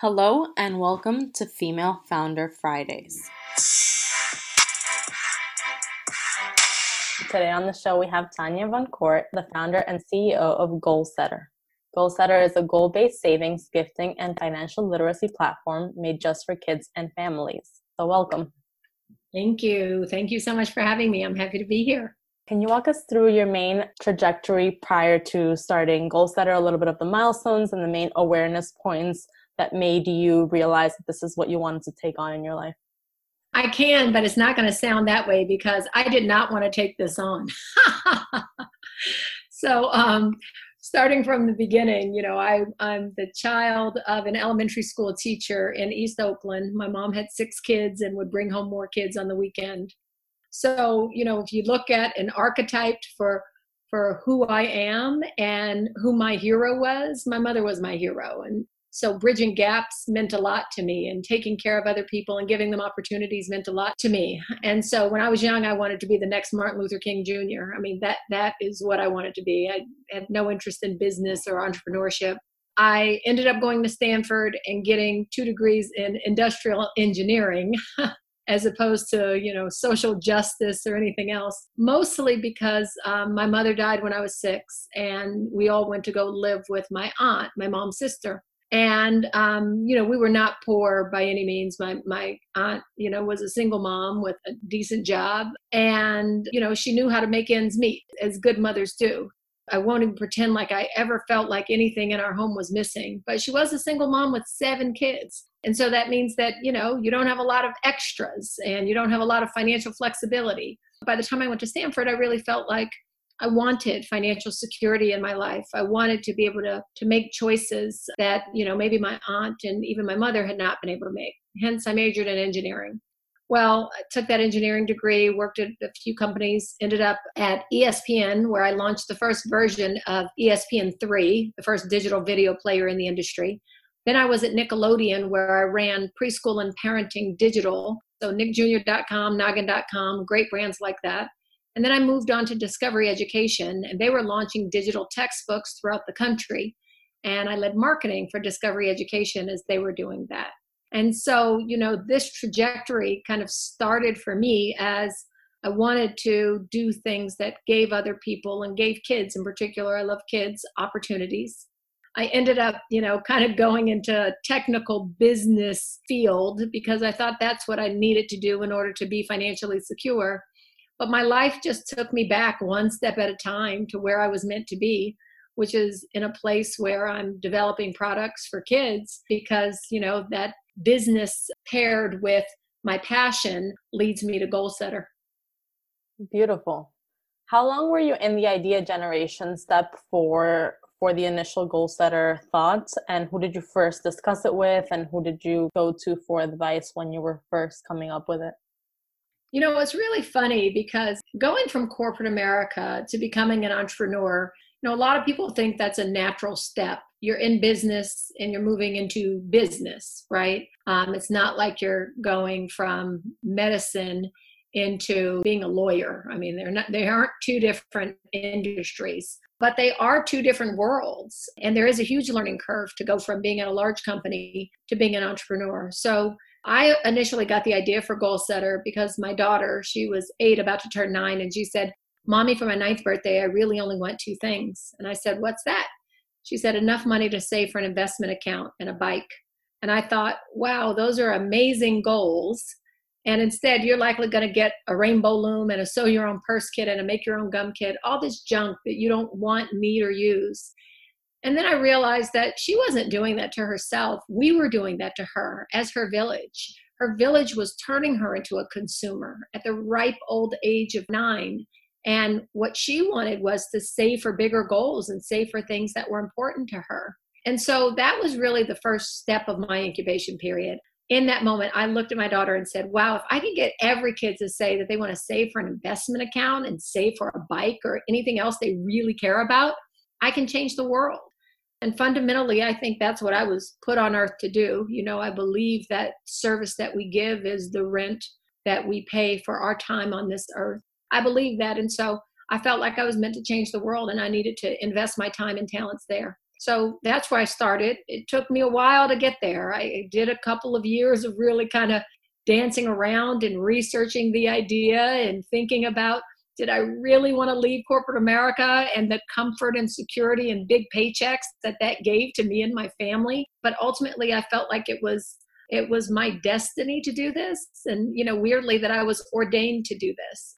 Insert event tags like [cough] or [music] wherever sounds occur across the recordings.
Hello and welcome to Female Founder Fridays. Today on the show, we have Tanya Van Court, the founder and CEO of Goalsetter. Goalsetter is a goal based savings, gifting, and financial literacy platform made just for kids and families. So, welcome. Thank you. Thank you so much for having me. I'm happy to be here. Can you walk us through your main trajectory prior to starting Goalsetter, a little bit of the milestones and the main awareness points that made you realize that this is what you wanted to take on in your life? I can, but it's not going to sound that way because I did not want to take this on. [laughs] so, um, starting from the beginning, you know, I, I'm the child of an elementary school teacher in East Oakland. My mom had six kids and would bring home more kids on the weekend. So, you know, if you look at an archetype for for who I am and who my hero was, my mother was my hero. And so bridging gaps meant a lot to me and taking care of other people and giving them opportunities meant a lot to me. And so when I was young, I wanted to be the next Martin Luther King Jr. I mean, that that is what I wanted to be. I had no interest in business or entrepreneurship. I ended up going to Stanford and getting two degrees in industrial engineering. [laughs] as opposed to you know social justice or anything else mostly because um, my mother died when i was six and we all went to go live with my aunt my mom's sister and um, you know we were not poor by any means. My my aunt you know was a single mom with a decent job and you know she knew how to make ends meet as good mothers do. I won't even pretend like i ever felt like anything in our home was missing but she was a single mom with seven kids. And so that means that you know you don't have a lot of extras and you don't have a lot of financial flexibility. By the time i went to stanford i really felt like I wanted financial security in my life. I wanted to be able to to make choices that, you know, maybe my aunt and even my mother had not been able to make. Hence I majored in engineering. Well, I took that engineering degree, worked at a few companies, ended up at ESPN, where I launched the first version of ESPN3, the first digital video player in the industry. Then I was at Nickelodeon, where I ran preschool and parenting digital. So nickjr.com, noggin.com, great brands like that. And then I moved on to Discovery Education, and they were launching digital textbooks throughout the country. And I led marketing for Discovery Education as they were doing that. And so, you know, this trajectory kind of started for me as I wanted to do things that gave other people and gave kids in particular, I love kids, opportunities. I ended up, you know, kind of going into a technical business field because I thought that's what I needed to do in order to be financially secure. But my life just took me back one step at a time to where I was meant to be, which is in a place where I'm developing products for kids because, you know, that business paired with my passion leads me to Goalsetter. Beautiful. How long were you in the idea generation step for for the initial Goalsetter thoughts and who did you first discuss it with and who did you go to for advice when you were first coming up with it? You know, it's really funny because going from corporate America to becoming an entrepreneur, you know, a lot of people think that's a natural step. You're in business and you're moving into business, right? Um, it's not like you're going from medicine into being a lawyer. I mean, they're not they aren't two different industries, but they are two different worlds. And there is a huge learning curve to go from being at a large company to being an entrepreneur. So I initially got the idea for Goalsetter because my daughter, she was eight, about to turn nine, and she said, Mommy, for my ninth birthday, I really only want two things. And I said, What's that? She said, Enough money to save for an investment account and a bike. And I thought, wow, those are amazing goals. And instead, you're likely going to get a rainbow loom and a sew your own purse kit and a make your own gum kit, all this junk that you don't want, need, or use. And then I realized that she wasn't doing that to herself. We were doing that to her as her village. Her village was turning her into a consumer at the ripe old age of nine. And what she wanted was to save for bigger goals and save for things that were important to her. And so that was really the first step of my incubation period. In that moment, I looked at my daughter and said, Wow, if I can get every kid to say that they want to save for an investment account and save for a bike or anything else they really care about, I can change the world. And fundamentally, I think that's what I was put on earth to do. You know, I believe that service that we give is the rent that we pay for our time on this earth. I believe that. And so I felt like I was meant to change the world and I needed to invest my time and talents there. So that's where I started. It took me a while to get there. I did a couple of years of really kind of dancing around and researching the idea and thinking about did I really want to leave corporate America and the comfort and security and big paychecks that that gave to me and my family? But ultimately, I felt like it was it was my destiny to do this, and you know, weirdly, that I was ordained to do this.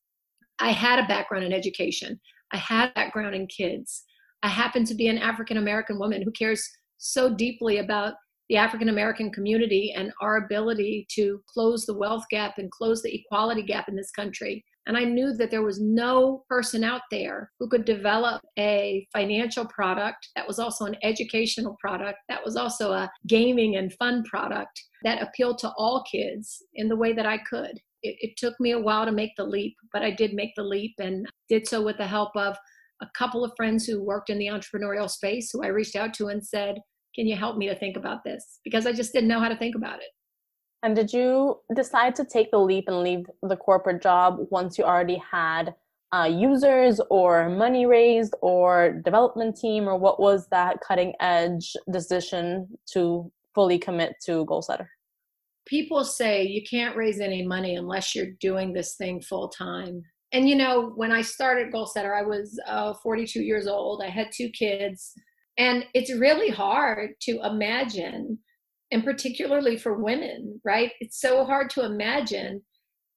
I had a background in education. I had a background in kids. I happen to be an African American woman who cares so deeply about the African American community and our ability to close the wealth gap and close the equality gap in this country. And I knew that there was no person out there who could develop a financial product that was also an educational product, that was also a gaming and fun product that appealed to all kids in the way that I could. It, it took me a while to make the leap, but I did make the leap and did so with the help of a couple of friends who worked in the entrepreneurial space who I reached out to and said, Can you help me to think about this? Because I just didn't know how to think about it. And did you decide to take the leap and leave the corporate job once you already had uh, users or money raised or development team, or what was that cutting edge decision to fully commit to Goalsetter? People say you can't raise any money unless you're doing this thing full time and you know when i started Goalsetter i was uh, 42 years old. I had two kids. And it's really hard to imagine and particularly for women right? It's so hard to imagine.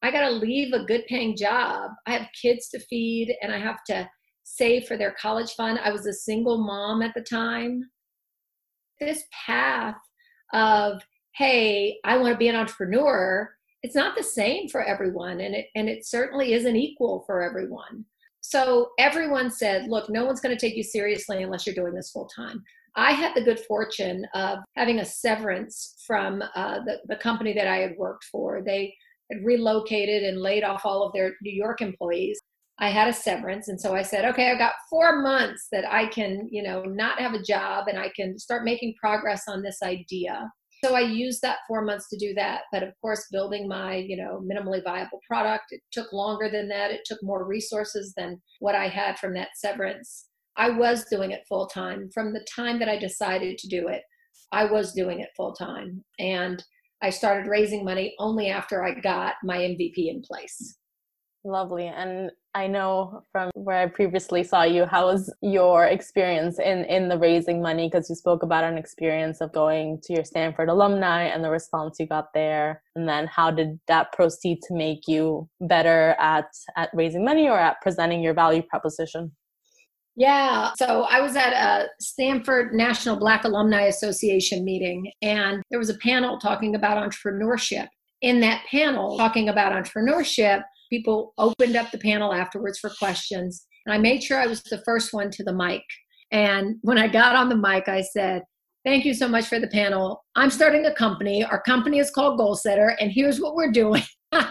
I got to leave a good paying job. I have kids to feed and i have to save for their college fund. I was a single mom at the time. This path of hey i want to be an entrepreneur it's not the same for everyone and it and it certainly isn't equal for everyone. So everyone said look no one's going to take you seriously unless you're doing this full time i had the good fortune of having a severance from uh, the, the company that i had worked for. They had relocated and laid off all of their new york employees. I had a severance and so i said okay i've got four months that i can you know not have a job and i can start making progress on this idea. So i used that four months to do that but of course building my you know minimally viable product it took longer than that. It took more resources than what i had from that severance i was doing it full time from the time that i decided to do it i was doing it full time and i started raising money only after i got my mvp in place Lovely. And I know from where I previously saw you, how was your experience in, in the raising money? Because you spoke about an experience of going to your Stanford alumni and the response you got there. And then how did that proceed to make you better at, at raising money or at presenting your value proposition? Yeah. So I was at a Stanford National Black Alumni Association meeting, and there was a panel talking about entrepreneurship. In that panel, talking about entrepreneurship, people opened up the panel afterwards for questions. And I made sure I was the first one to the mic. And when I got on the mic, I said, Thank you so much for the panel. I'm starting a company. Our company is called Goalsetter, and here's what we're doing. [laughs] and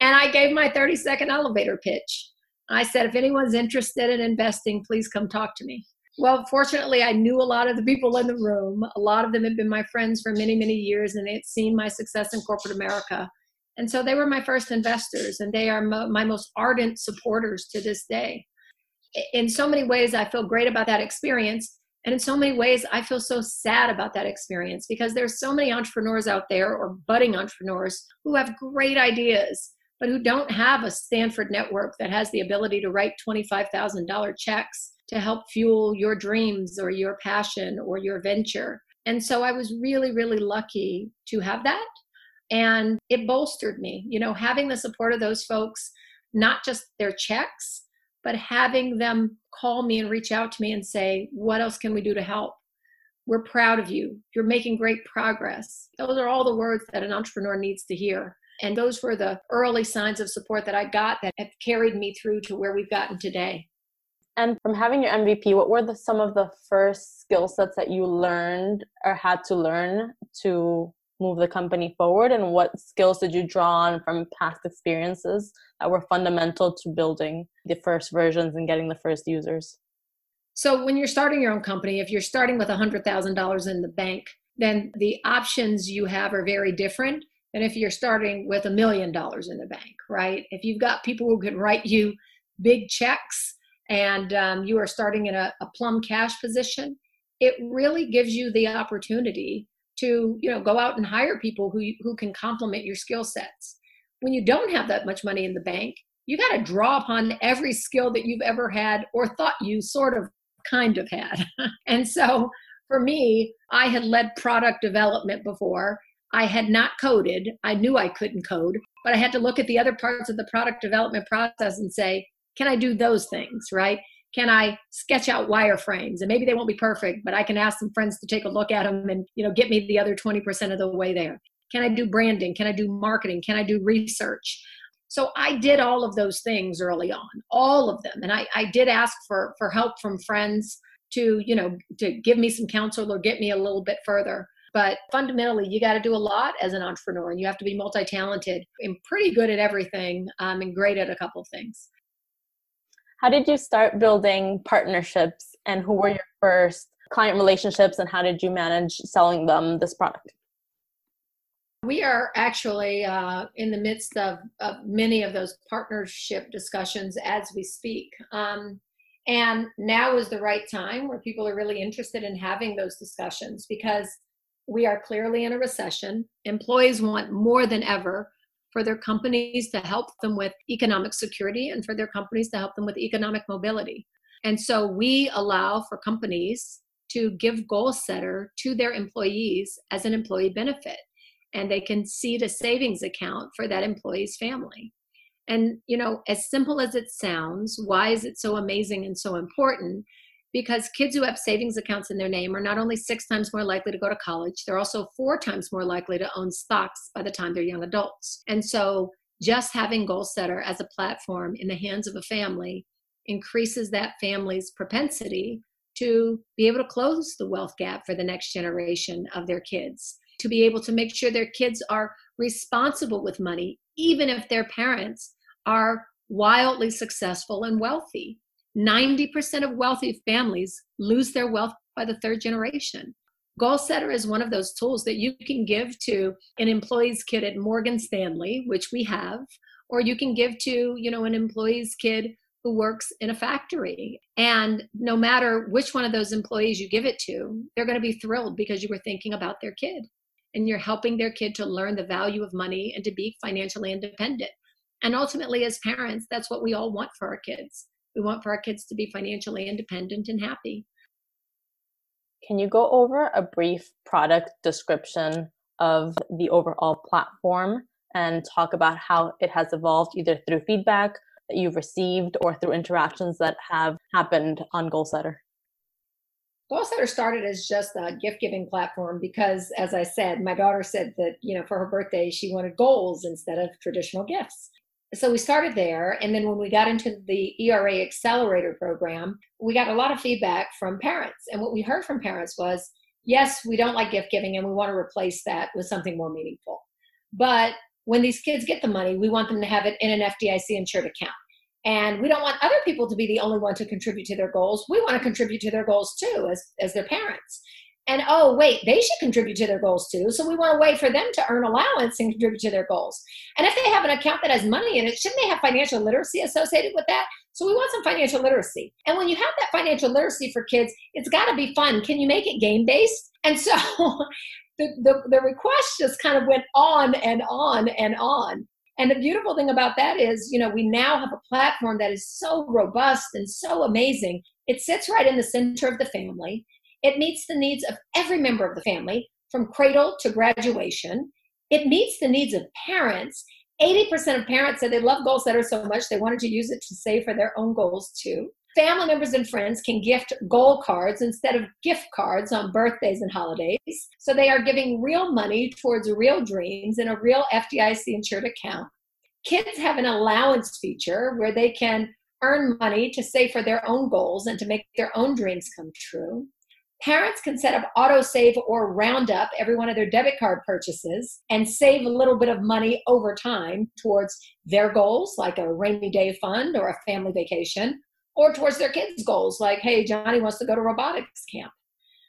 I gave my 30 second elevator pitch. I said, if anyone's interested in investing, please come talk to me. Well, fortunately, I knew a lot of the people in the room. A lot of them had been my friends for many, many years, and they had seen my success in corporate America. And so they were my first investors, and they are mo- my most ardent supporters to this day. In so many ways, I feel great about that experience. And in so many ways, I feel so sad about that experience because there's so many entrepreneurs out there or budding entrepreneurs who have great ideas, but who don't have a Stanford network that has the ability to write $25,000 checks to help fuel your dreams or your passion or your venture. And so I was really, really lucky to have that. And it bolstered me you know having the support of those folks not just their checks but having them call me and reach out to me and say what else can we do to help? We're proud of you. You're making great progress. Those are all the words that an entrepreneur needs to hear and those were the early signs of support that i got that have carried me through to where we've gotten today. And from having your mvp what were the, some of the first skill sets that you learned or had to learn to move the company forward? And what skills did you draw on from past experiences that were fundamental to building the first versions and getting the first users? So when you're starting your own company if you're starting with $100000 in the bank then the options you have are very different than if you're starting with a million dollars in the bank right? If you've got people who can write you big checks and um, you are starting in a, a plum cash position it really gives you the opportunity to you know go out and hire people who who can complement your skill sets. When you don't have that much money in the bank you got to draw upon every skill that you've ever had or thought you sort of kind of had. [laughs] And so for me i had led product development before i had not coded i knew i couldn't code but i had to look at the other parts of the product development process and say can i do those things right can I sketch out wireframes? And maybe they won't be perfect, but I can ask some friends to take a look at them and you know get me the other 20% of the way there. Can I do branding? Can I do marketing? Can I do research? So I did all of those things early on, all of them. And I, I did ask for, for help from friends to, you know, to give me some counsel or get me a little bit further. But fundamentally, you got to do a lot as an entrepreneur and you have to be multi talented and pretty good at everything um, and great at a couple of things. How did you start building partnerships and who were your first client relationships and how did you manage selling them this product? We are actually uh, in the midst of, of, many of those partnership discussions as we speak. Um, and now is the right time where people are really interested in having those discussions because we are clearly in a recession. Employees want more than ever for their companies to help them with economic security and for their companies to help them with economic mobility. And so we allow for companies to give Goalsetter to their employees as an employee benefit and they can seed a savings account for that employee's family and you know as simple as it sounds why is it so amazing and so important because kids who have savings accounts in their name are not only six times more likely to go to college, they're also four times more likely to own stocks by the time they're young adults. And so just having Goalsetter as a platform in the hands of a family increases that family's propensity to be able to close the wealth gap for the next generation of their kids, to be able to make sure their kids are responsible with money, even if their parents are wildly successful and wealthy. 90% of wealthy families lose their wealth by the third generation. Goalsetter is one of those tools that you can give to an employee's kid at Morgan Stanley, which we have, or you can give to, you know, an employee's kid who works in a factory. And no matter which one of those employees you give it to, they're going to be thrilled because you were thinking about their kid and you're helping their kid to learn the value of money and to be financially independent. And ultimately, as parents, that's what we all want for our kids. We want for our kids to be financially independent and happy. Can you go over a brief product description of the overall platform and talk about how it has evolved either through feedback that you've received or through interactions that have happened on Goalsetter? Goalsetter started as just a gift giving platform because, as I said, my daughter said that, you know, for her birthday, she wanted goals instead of traditional gifts so we started there and then when we got into the era accelerator program we got a lot of feedback from parents. And what we heard from parents was yes we don't like gift giving and we want to replace that with something more meaningful. But when these kids get the money we want them to have it in an fdic insured account. And we don't want other people to be the only one to contribute to their goals. We want to contribute to their goals too as, as their parents and oh wait they should contribute to their goals too. So we want to wait for them to earn allowance and contribute to their goals. And if they have an account that has money in it shouldn't they have financial literacy associated with that? So we want some financial literacy. And when you have that financial literacy for kids it's got to be fun. Can you make it game based and so [laughs] the, the, the request just kind of went on and on and on. And the beautiful thing about that is you know we now have a platform that is so robust and so amazing. It sits right in the center of the family it meets the needs of every member of the family from cradle to graduation. It meets the needs of parents. 80% of parents said they love Goalsetter so much they wanted to use it to save for their own goals too. Family members and friends can gift goal cards instead of gift cards on birthdays and holidays. So they are giving real money towards real dreams in a real FDIC insured account. Kids have an allowance feature where they can earn money to save for their own goals and to make their own dreams come true. Parents can set up autosave or round up every one of their debit card purchases and save a little bit of money over time towards their goals, like a rainy day fund or a family vacation, or towards their kids' goals, like, hey, Johnny wants to go to robotics camp.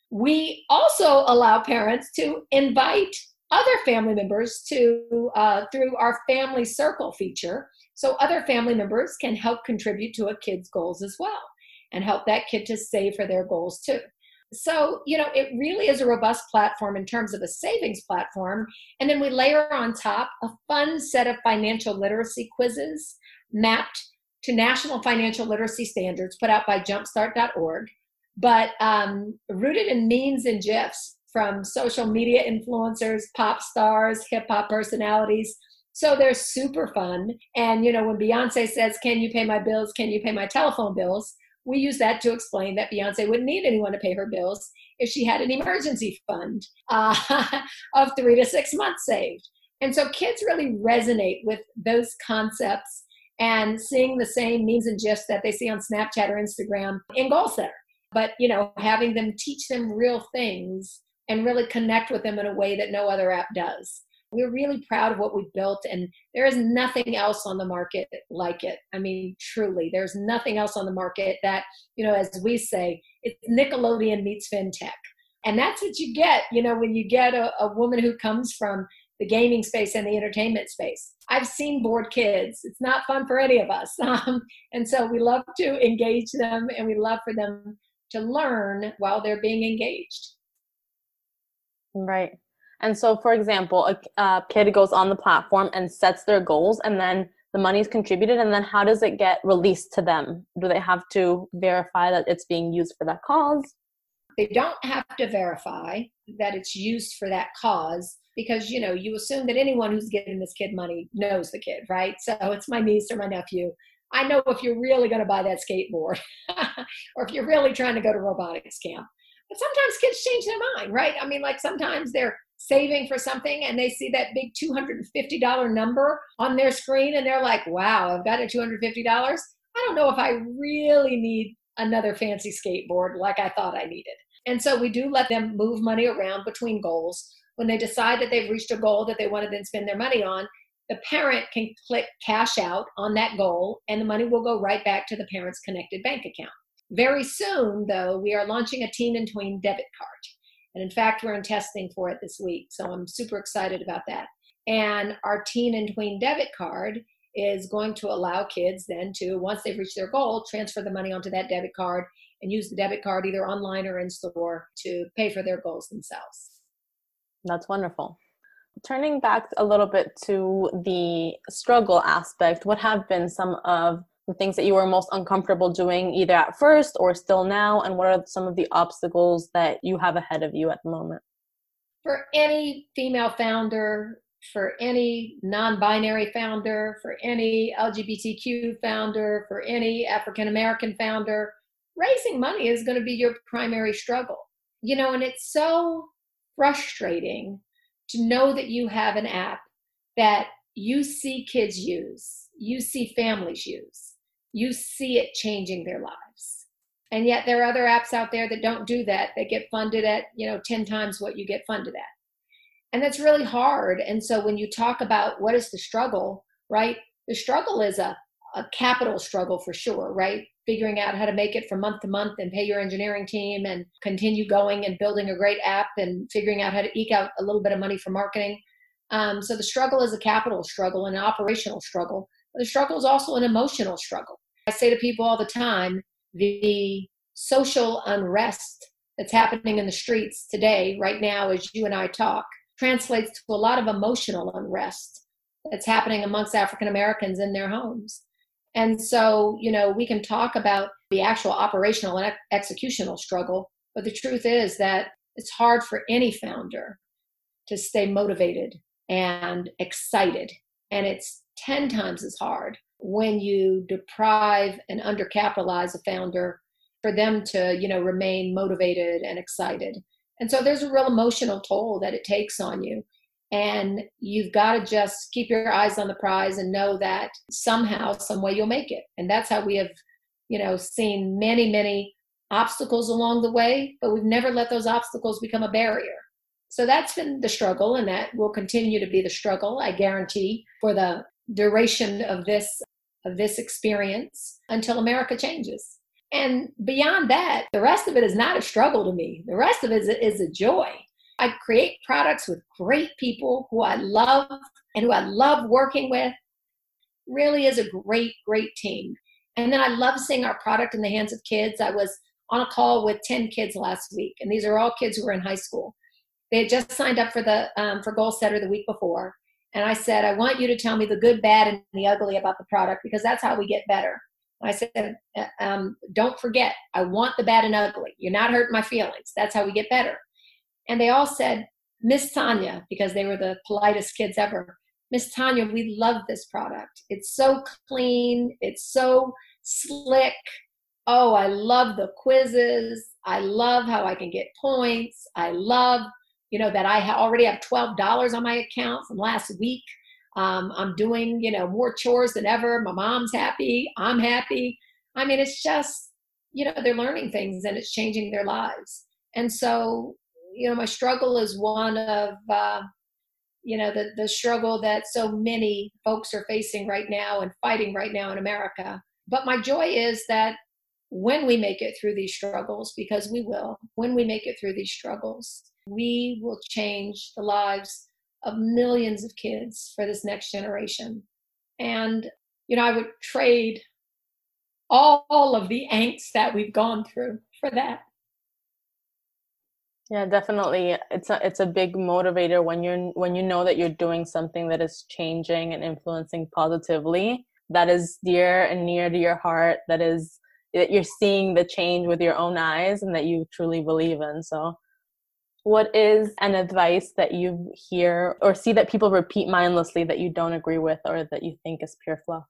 We also allow parents to invite other family members to uh, through our family circle feature so other family members can help contribute to a kid's goals as well and help that kid to save for their goals too So, you know, it really is a robust platform in terms of a savings platform. And then we layer on top a fun set of financial literacy quizzes mapped to national financial literacy standards put out by jumpstart.org, but um, rooted in memes and GIFs from social media influencers, pop stars, hip hop personalities. So they're super fun. And, you know, when Beyonce says, Can you pay my bills? Can you pay my telephone bills? We use that to explain that Beyonce wouldn't need anyone to pay her bills if she had an emergency fund uh, [laughs] of three to six months saved. And so kids really resonate with those concepts and seeing the same memes and gifs that they see on Snapchat or Instagram in Goalsetter. But, you know, having them teach them real things and really connect with them in a way that no other app does. We're really proud of what we've built, and there is nothing else on the market like it. I mean, truly, there's nothing else on the market that, you know, as we say, it's Nickelodeon meets fintech. And that's what you get, you know, when you get a, a woman who comes from the gaming space and the entertainment space. I've seen bored kids. It's not fun for any of us. [laughs] Um, and so we love to engage them and we love for them to learn while they're being engaged. Right. And so, for example, a, a kid goes on the platform and sets their goals, and then the money is contributed, and then how does it get released to them? Do they have to verify that it's being used for that cause? They don't have to verify that it's used for that cause because you know you assume that anyone who's giving this kid money knows the kid, right? So it's my niece or my nephew. I know if you're really going to buy that skateboard, [laughs] or if you're really trying to go to robotics camp. But sometimes kids change their mind, right? I mean, like sometimes they're saving for something and they see that big $250 number on their screen and they're like, wow, I've got a $250. I don't know if I really need another fancy skateboard like I thought I needed. And so we do let them move money around between goals. When they decide that they've reached a goal that they want to then spend their money on, the parent can click cash out on that goal and the money will go right back to the parent's connected bank account. Very soon, though, we are launching a teen and tween debit card. And in fact, we're in testing for it this week. So I'm super excited about that. And our teen and tween debit card is going to allow kids then to, once they've reached their goal, transfer the money onto that debit card and use the debit card either online or in store to pay for their goals themselves. That's wonderful. Turning back a little bit to the struggle aspect, what have been some of the things that you were most uncomfortable doing either at first or still now and what are some of the obstacles that you have ahead of you at the moment? For any female founder for any non-binary founder for any lgbtq founder for any african american founder raising money is going to be your primary struggle. You know and it's so frustrating to know that you have an app that you see kids use you see families use you see it changing their lives. And yet there are other apps out there that don't do that they get funded at you know 10 times what you get funded at. And that's really hard. And so when you talk about what is the struggle right the struggle is a, a capital struggle for sure right? Figuring out how to make it from month to month and pay your engineering team and continue going and building a great app and figuring out how to eke out a little bit of money for marketing. Um, so the struggle is a capital struggle and an operational struggle. The struggle is also an emotional struggle. I say to people all the time the social unrest that's happening in the streets today, right now, as you and I talk, translates to a lot of emotional unrest that's happening amongst African Americans in their homes. And so, you know, we can talk about the actual operational and executional struggle, but the truth is that it's hard for any founder to stay motivated and excited. And it's 10 times as hard when you deprive and undercapitalize a founder for them to you know remain motivated and excited. And so there's a real emotional toll that it takes on you. And you've got to just keep your eyes on the prize and know that somehow some way you'll make it. And that's how we have you know seen many many obstacles along the way but we've never let those obstacles become a barrier. So that's been the struggle and that will continue to be the struggle i guarantee for the duration of this of this experience until America changes. And beyond that, the rest of it is not a struggle to me. The rest of it is a, is a joy. I create products with great people who I love and who I love working with. Really is a great, great team. And then I love seeing our product in the hands of kids. I was on a call with 10 kids last week, and these are all kids who are in high school. They had just signed up for the um, for Goalsetter the week before, and I said, I want you to tell me the good, bad, and the ugly about the product because that's how we get better. I said, uh, um, don't forget, I want the bad and ugly. You're not hurting my feelings. That's how we get better. And they all said, Miss Tanya, because they were the politest kids ever. Miss Tanya, we love this product. It's so clean, it's so slick. Oh, I love the quizzes. I love how I can get points. I love, you know, that I already have $12 on my account from last week. Um, I'm doing, you know, more chores than ever. My mom's happy. I'm happy. I mean, it's just, you know, they're learning things and it's changing their lives. And so, you know, my struggle is one of, uh, you know, the, the struggle that so many folks are facing right now and fighting right now in America. But my joy is that when we make it through these struggles, because we will, when we make it through these struggles, we will change the lives of millions of kids for this next generation. And, you know, I would trade all, of the angst that we've gone through for that. Yeah, definitely. It's a it's a big motivator when you're when you know that you're doing something that is changing and influencing positively. That is dear and near to your heart. That is that you're seeing the change with your own eyes and that you truly believe in. So what is an advice that you hear or see that people repeat mindlessly that you don't agree with or that you think is pure fluff?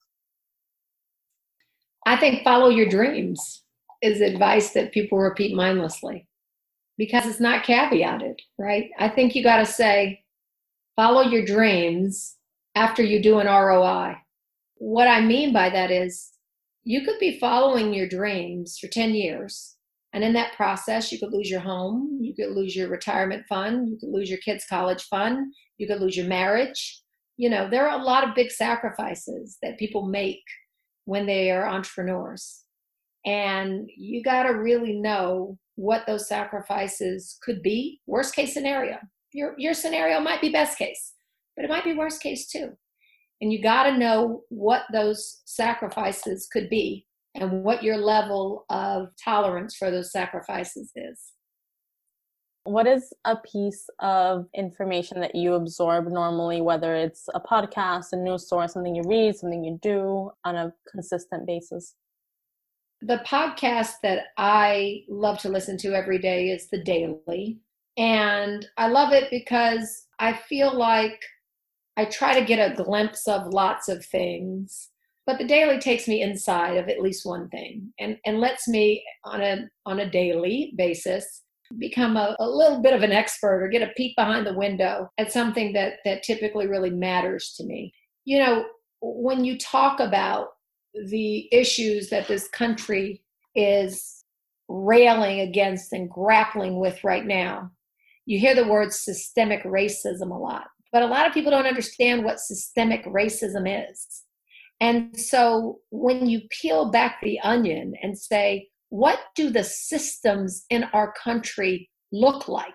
I think follow your dreams is advice that people repeat mindlessly because it's not caveated, right? I think you got to say, follow your dreams after you do an ROI. What I mean by that is you could be following your dreams for 10 years and in that process, you could lose your home, you could lose your retirement fund, you could lose your kids' college fund, you could lose your marriage. You know, there are a lot of big sacrifices that people make when they are entrepreneurs. And you got to really know what those sacrifices could be. Worst case scenario. Your, your scenario might be best case, but it might be worst case too. And you got to know what those sacrifices could be and what your level of tolerance for those sacrifices is. What is a piece of information that you absorb normally, whether it's a podcast, a news source, something you read, something you do on a consistent basis? The podcast that I love to listen to every day is The Daily. And I love it because I feel like I try to get a glimpse of lots of things but the daily takes me inside of at least one thing and, and lets me on a on a daily basis become a, a little bit of an expert or get a peek behind the window at something that that typically really matters to me. You know when you talk about the issues that this country is railing against and grappling with right now you hear the word systemic racism a lot. But a lot of people don't understand what systemic racism is and so when you peel back the onion and say, what do the systems in our country look like?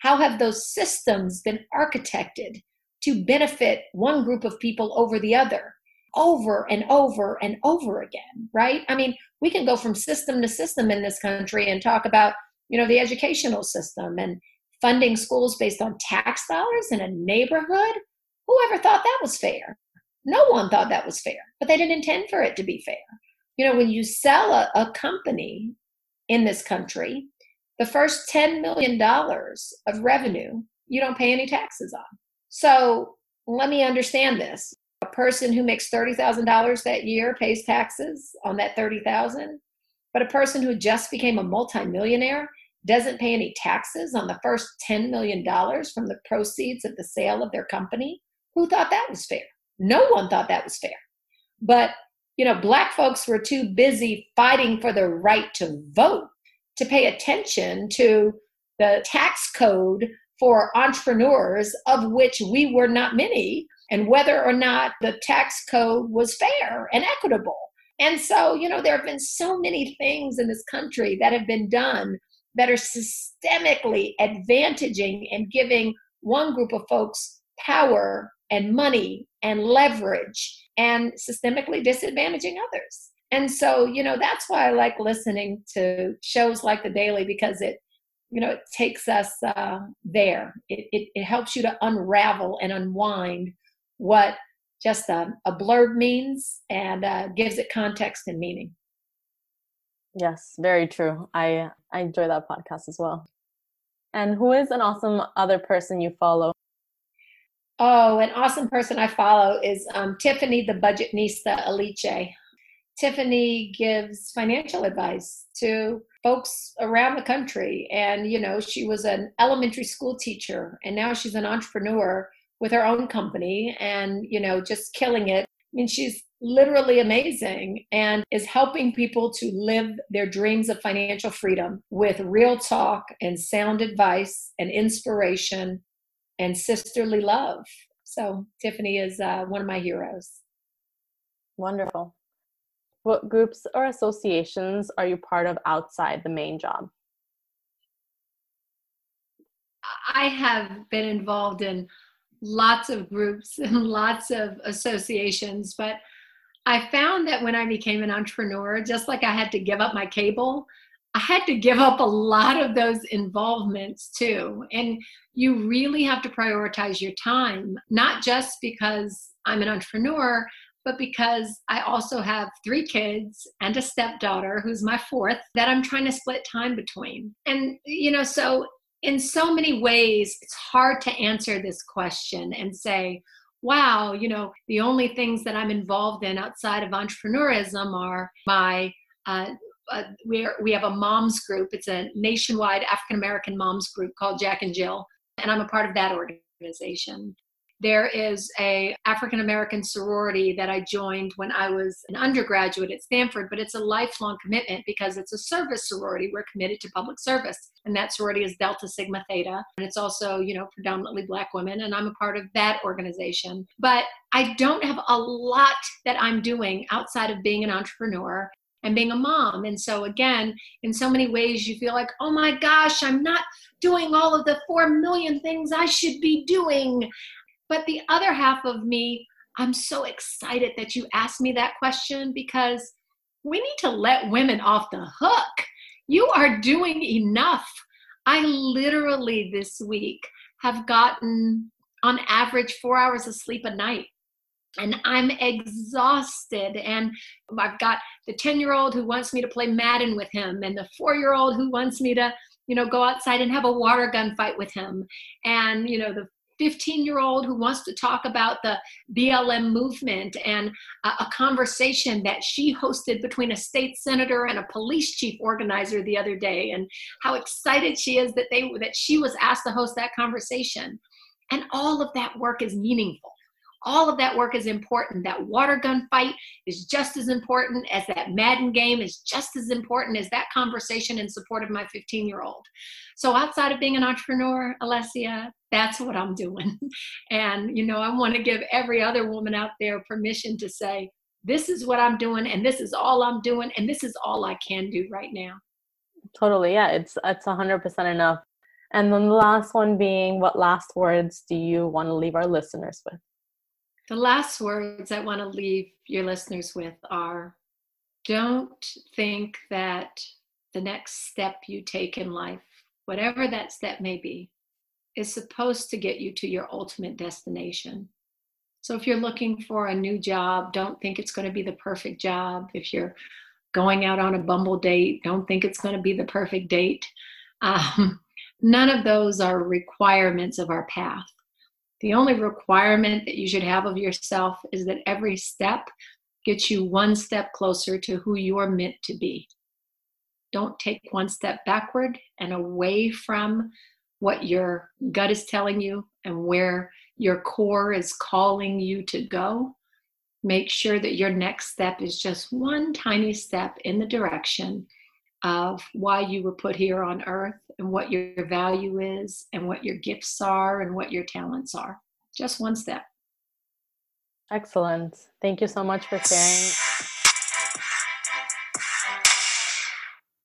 How have those systems been architected to benefit one group of people over the other? Over and over and over again, right? I mean, we can go from system to system in this country and talk about, you know, the educational system and funding schools based on tax dollars in a neighborhood. Whoever thought that was fair? No one thought that was fair, but they didn't intend for it to be fair. You know, when you sell a, a company in this country, the first $10 million of revenue, you don't pay any taxes on. So let me understand this. A person who makes $30,000 that year pays taxes on that 30,000, but a person who just became a multimillionaire doesn't pay any taxes on the first $10 million from the proceeds of the sale of their company. Who thought that was fair? No one thought that was fair. But, you know, black folks were too busy fighting for the right to vote to pay attention to the tax code for entrepreneurs, of which we were not many, and whether or not the tax code was fair and equitable. And so, you know, there have been so many things in this country that have been done that are systemically advantaging and giving one group of folks power and money and leverage and systemically disadvantaging others. And so, you know, that's why I like listening to shows like The Daily because it, you know, it takes us uh, there. It, it, it helps you to unravel and unwind what just a, a blurb means and uh, gives it context and meaning. Yes, very true. I I enjoy that podcast as well. And who is an awesome other person you follow? Oh, an awesome person I follow is um, Tiffany the Budgetnista Aliche. Tiffany gives financial advice to folks around the country. And, you know, she was an elementary school teacher and now she's an entrepreneur with her own company and, you know, just killing it. I mean, she's literally amazing and is helping people to live their dreams of financial freedom with real talk and sound advice and inspiration and sisterly love. So, Tiffany is uh, one of my heroes. Wonderful. What groups or associations are you part of outside the main job? I have been involved in lots of groups and [laughs] lots of associations, but I found that when I became an entrepreneur, just like I had to give up my cable, I had to give up a lot of those involvements too. And you really have to prioritize your time, not just because I'm an entrepreneur, but because I also have three kids and a stepdaughter who's my fourth that I'm trying to split time between. And, you know, so in so many ways, it's hard to answer this question and say, wow, you know, the only things that I'm involved in outside of entrepreneurism are my, uh, uh, we're, we have a moms group. It's a nationwide African American moms group called Jack and Jill, and I'm a part of that organization. There is a African American sorority that I joined when I was an undergraduate at Stanford, but it's a lifelong commitment because it's a service sorority. We're committed to public service, and that sorority is Delta Sigma Theta, and it's also, you know, predominantly black women, and I'm a part of that organization. But I don't have a lot that I'm doing outside of being an entrepreneur and being a mom. And so, again, in so many ways, you feel like, oh my gosh, I'm not doing all of the 4 million things I should be doing. But the other half of me, I'm so excited that you asked me that question because we need to let women off the hook. You are doing enough. I literally this week have gotten on average four hours of sleep a night. And I'm exhausted. And I've got the 10 year old who wants me to play Madden with him, and the four year old who wants me to, you know, go outside and have a water gun fight with him. And, you know, the 15 year old who wants to talk about the BLM movement and a, a, conversation that she hosted between a state senator and a police chief organizer the other day and how excited she is that they that she was asked to host that conversation and all of that work is meaningful all of that work is important. That water gun fight is just as important as that Madden game is just as important as that conversation in support of my 15 year old. So outside of being an entrepreneur, Alessia, that's what I'm doing. [laughs] And, you know, I want to give every other woman out there permission to say, this is what I'm doing, and this is all I'm doing, and this is all I can do right now. Totally. Yeah. It's, it's 100% enough. And then the last one being, what last words do you want to leave our listeners with? The last words I want to leave your listeners with are don't think that the next step you take in life, whatever that step may be, is supposed to get you to your ultimate destination. So if you're looking for a new job, don't think it's going to be the perfect job. If you're going out on a bumble date, don't think it's going to be the perfect date. Um, none of those are requirements of our path. The only requirement that you should have of yourself is that every step gets you one step closer to who you're meant to be. Don't take one step backward and away from what your gut is telling you and where your core is calling you to go. Make sure that your next step is just one tiny step in the direction of why you were put here on earth and what your value is and what your gifts are and what your talents are. Just one step. Excellent. Thank you so much for sharing.